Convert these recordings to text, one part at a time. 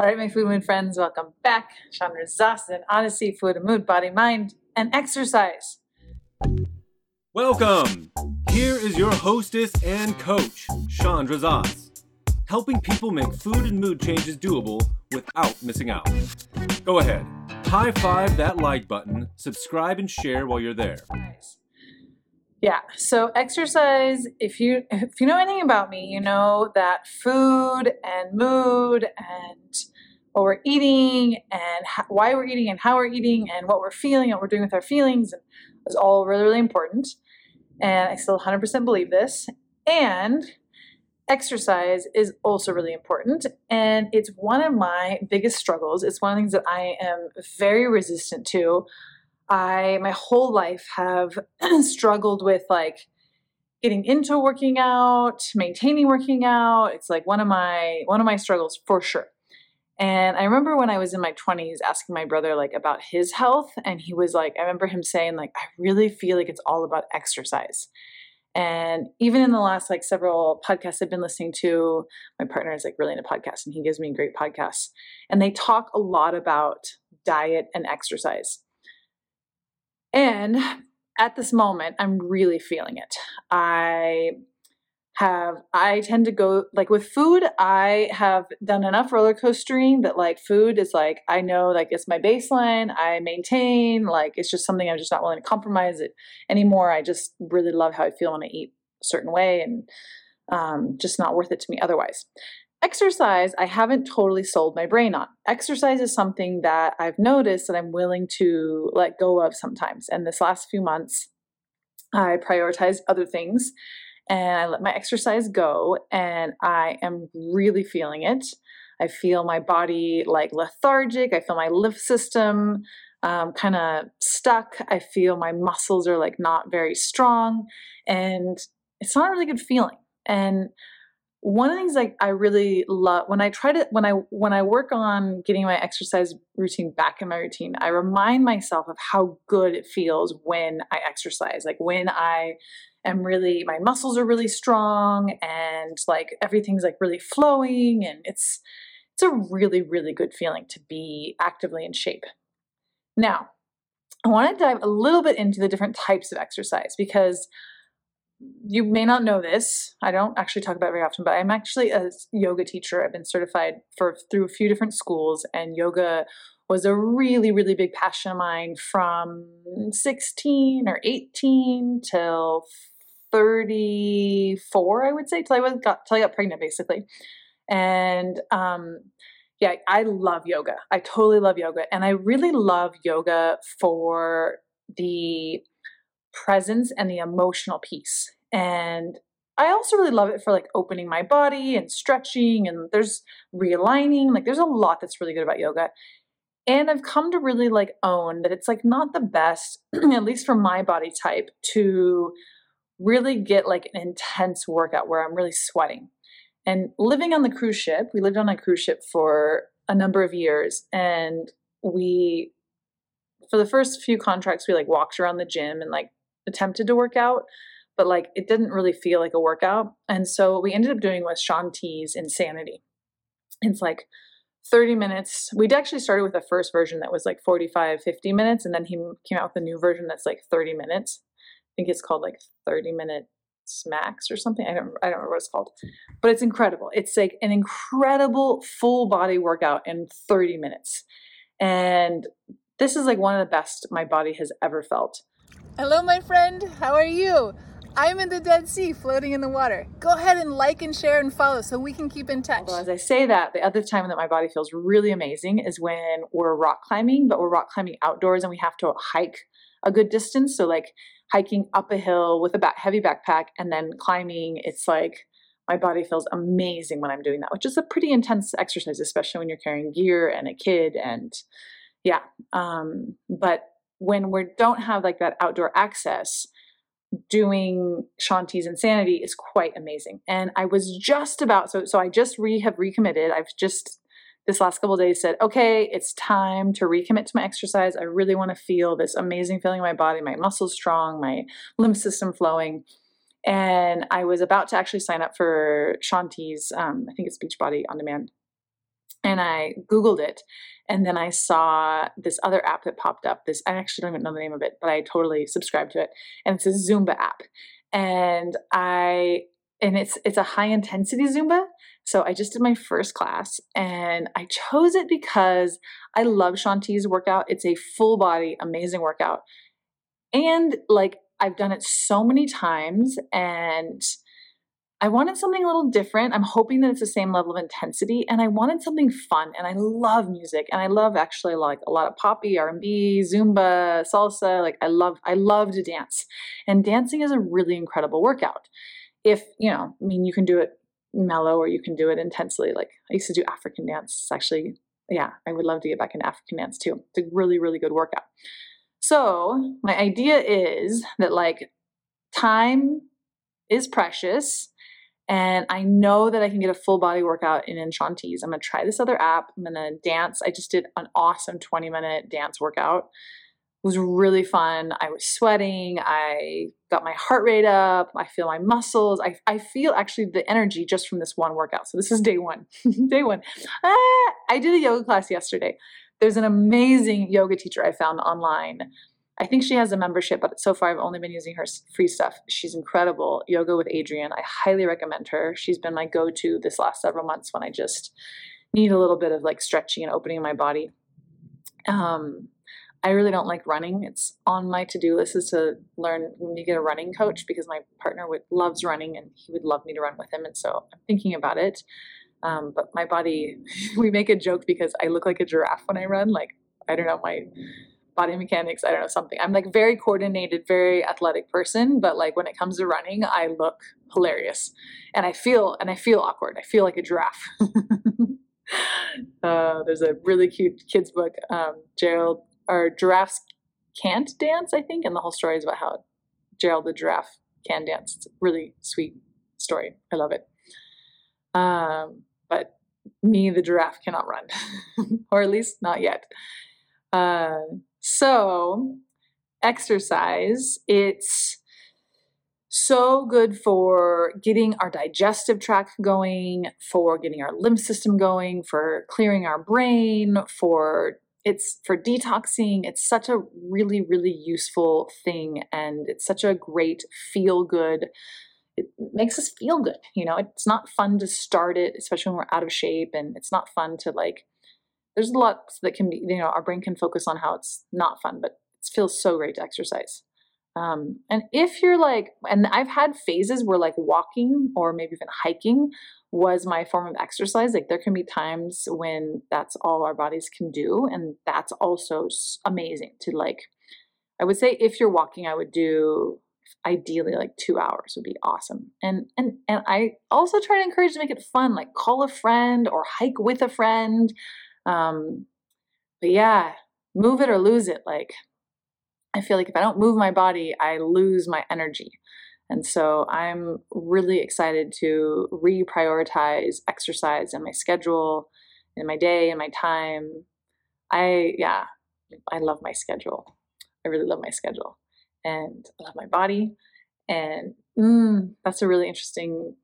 All right, my food mood friends, welcome back. Chandra Zasin, Odyssey, Food and Mood, Body, Mind, and Exercise. Welcome! Here is your hostess and coach, Chandra Zas, helping people make food and mood changes doable without missing out. Go ahead, high five that like button, subscribe, and share while you're there. Yeah, so exercise, if you if you know anything about me, you know that food and mood and what we're eating and how, why we're eating and how we're eating and what we're feeling and what we're doing with our feelings is all really really important. And I still 100% believe this. And exercise is also really important and it's one of my biggest struggles. It's one of the things that I am very resistant to I my whole life have struggled with like getting into working out, maintaining working out. It's like one of my one of my struggles for sure. And I remember when I was in my 20s asking my brother like about his health and he was like I remember him saying like I really feel like it's all about exercise. And even in the last like several podcasts I've been listening to, my partner is like really into podcasts and he gives me great podcasts. And they talk a lot about diet and exercise. And at this moment, I'm really feeling it. I have, I tend to go, like with food, I have done enough roller coastering that like food is like, I know like it's my baseline, I maintain, like it's just something I'm just not willing to compromise it anymore. I just really love how I feel when I eat a certain way and um, just not worth it to me otherwise. Exercise, I haven't totally sold my brain on. Exercise is something that I've noticed that I'm willing to let go of sometimes. And this last few months, I prioritized other things and I let my exercise go, and I am really feeling it. I feel my body like lethargic, I feel my lymph system um, kind of stuck. I feel my muscles are like not very strong, and it's not a really good feeling. And one of the things like I really love when I try to when I when I work on getting my exercise routine back in my routine, I remind myself of how good it feels when I exercise. Like when I am really my muscles are really strong and like everything's like really flowing and it's it's a really really good feeling to be actively in shape. Now, I want to dive a little bit into the different types of exercise because you may not know this. I don't actually talk about it very often, but I'm actually a yoga teacher. I've been certified for through a few different schools, and yoga was a really, really big passion of mine from 16 or 18 till 34, I would say, till I was got till I got pregnant, basically. And um, yeah, I love yoga. I totally love yoga, and I really love yoga for the presence and the emotional piece. And I also really love it for like opening my body and stretching and there's realigning. Like there's a lot that's really good about yoga. And I've come to really like own that it's like not the best, at least for my body type, to really get like an intense workout where I'm really sweating. And living on the cruise ship, we lived on a cruise ship for a number of years and we for the first few contracts we like walked around the gym and like attempted to work out, but like it didn't really feel like a workout. And so what we ended up doing was Shaun T's Insanity. It's like 30 minutes. We'd actually started with the first version that was like 45, 50 minutes, and then he came out with a new version that's like 30 minutes. I think it's called like 30 minute smacks or something. I don't I don't remember what it's called. But it's incredible. It's like an incredible full body workout in 30 minutes. And this is like one of the best my body has ever felt. Hello, my friend. How are you? I'm in the Dead Sea floating in the water. Go ahead and like and share and follow so we can keep in touch. Well, as I say that, the other time that my body feels really amazing is when we're rock climbing, but we're rock climbing outdoors and we have to hike a good distance. So, like hiking up a hill with a back, heavy backpack and then climbing, it's like my body feels amazing when I'm doing that, which is a pretty intense exercise, especially when you're carrying gear and a kid. And yeah, um, but when we don't have like that outdoor access, doing Shaun T's Insanity is quite amazing. And I was just about so so I just re have recommitted. I've just this last couple days said, okay, it's time to recommit to my exercise. I really want to feel this amazing feeling in my body, my muscles strong, my lymph system flowing. And I was about to actually sign up for Shaun T's, um, I think it's Beachbody on Demand. And I Googled it. And then I saw this other app that popped up. This I actually don't even know the name of it, but I totally subscribed to it. And it's a Zumba app. And I and it's it's a high intensity Zumba. So I just did my first class and I chose it because I love Shaun T's workout. It's a full body, amazing workout. And like I've done it so many times and I wanted something a little different. I'm hoping that it's the same level of intensity and I wanted something fun and I love music and I love actually like a lot of poppy, R&B, Zumba, salsa, like I love I love to dance. And dancing is a really incredible workout. If, you know, I mean you can do it mellow or you can do it intensely. Like I used to do African dance. It's actually yeah, I would love to get back into African dance too. It's a really really good workout. So, my idea is that like time is precious and I know that I can get a full body workout in Shaun T's. I'm gonna try this other app. I'm gonna dance. I just did an awesome 20 minute dance workout. It was really fun. I was sweating. I got my heart rate up. I feel my muscles. I, I feel actually the energy just from this one workout. So this is day one. day one. Ah, I did a yoga class yesterday. There's an amazing yoga teacher I found online I think she has a membership, but so far I've only been using her free stuff. She's incredible. Yoga with Adriene. I highly recommend her. She's been my go to this last several months when I just need a little bit of like stretching and opening my body. Um, I really don't like running. It's on my to do list is to learn you get a running coach because my partner would, loves running and he would love me to run with him. And so I'm thinking about it. Um, but my body, we make a joke because I look like a giraffe when I run. Like, I don't know, my body mechanics, I don't know, something. I'm like very coordinated, very athletic person, but like when it comes to running, I look hilarious. And I feel and I feel awkward. I feel like a giraffe. uh, there's a really cute kids book, um, Gerald or giraffes can't dance, I think, and the whole story is about how Gerald the giraffe can dance. It's a really sweet story. I love it. Um, but me, the giraffe, cannot run, or at least not yet. Uh, so, exercise, it's so good for getting our digestive tract going, for getting our lymph system going, for clearing our brain, for it's for detoxing. It's such a really, really useful thing. And it's such a great feel good. It makes us feel good. You know, it's not fun to start it, especially when we're out of shape. And it's not fun to like there's lots that can be, you know, our brain can focus on how it's not fun, but it feels so great to exercise. Um, and if you're like, and I've had phases where like walking or maybe even hiking was my form of exercise. Like there can be times when that's all our bodies can do. And that's also amazing to like, I would say if you're walking, I would do ideally like two hours would be awesome. And and and I also try to encourage to make it fun, like call a friend or hike with a friend. Um, but yeah, move it or lose it. Like, I feel like if I don't move my body, I lose my energy. And so I'm really excited to reprioritize exercise in my schedule, in my day, in my time. I, yeah, I love my schedule. I really love my schedule. And I love my body. And mm, that's a really interesting,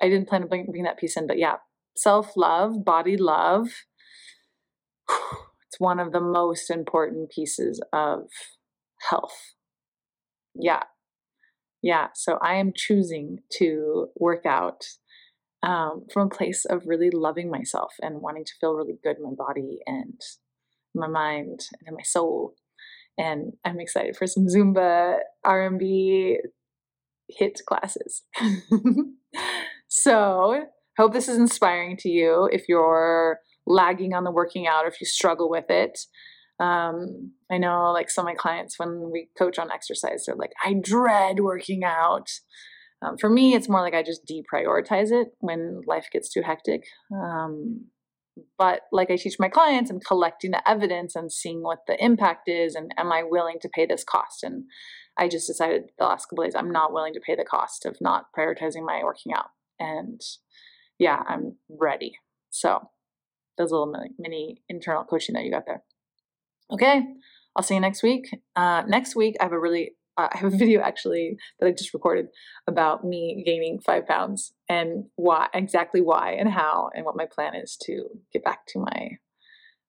I didn't plan to bring, bring that piece in, but yeah, self love, body love, it's one of the most important pieces of health. Yeah. Yeah. So I am choosing to work out um, from a place of really loving myself and wanting to feel really good in my body and my mind and my soul. And I'm excited for some Zumba R&B HIIT classes. so hope this is inspiring to you if you're lagging on the working out or if you struggle with it. Um, I know like some of my clients when we coach on exercise, they're like, I dread working out. Um, for me, it's more like I just deprioritize it when life gets too hectic. Um, but like I teach my clients, I'm collecting the evidence and seeing what the impact is, and am I willing to pay this cost? And I just decided the last couple days I'm not willing to pay the cost of not prioritizing my working out. And yeah, I'm ready. So those little mini, internal coaching that you got there. Okay, I'll see you next week. Uh, next week, I have a really I have a video actually that I just recorded about me gaining five pounds and why, exactly why and how, and what my plan is to get back to my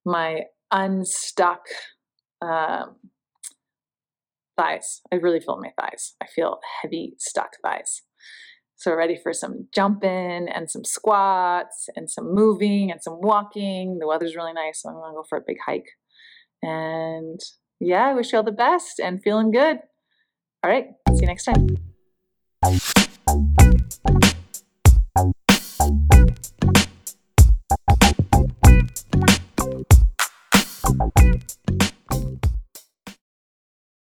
my unstuck um, thighs. I really feel my thighs. I feel heavy, stuck thighs. So we're ready for some jumping and some squats and some moving and some walking. The weather's really nice, so I'm gonna go for a big hike. And yeah, I wish you all the best and feeling good. All right, see you next time.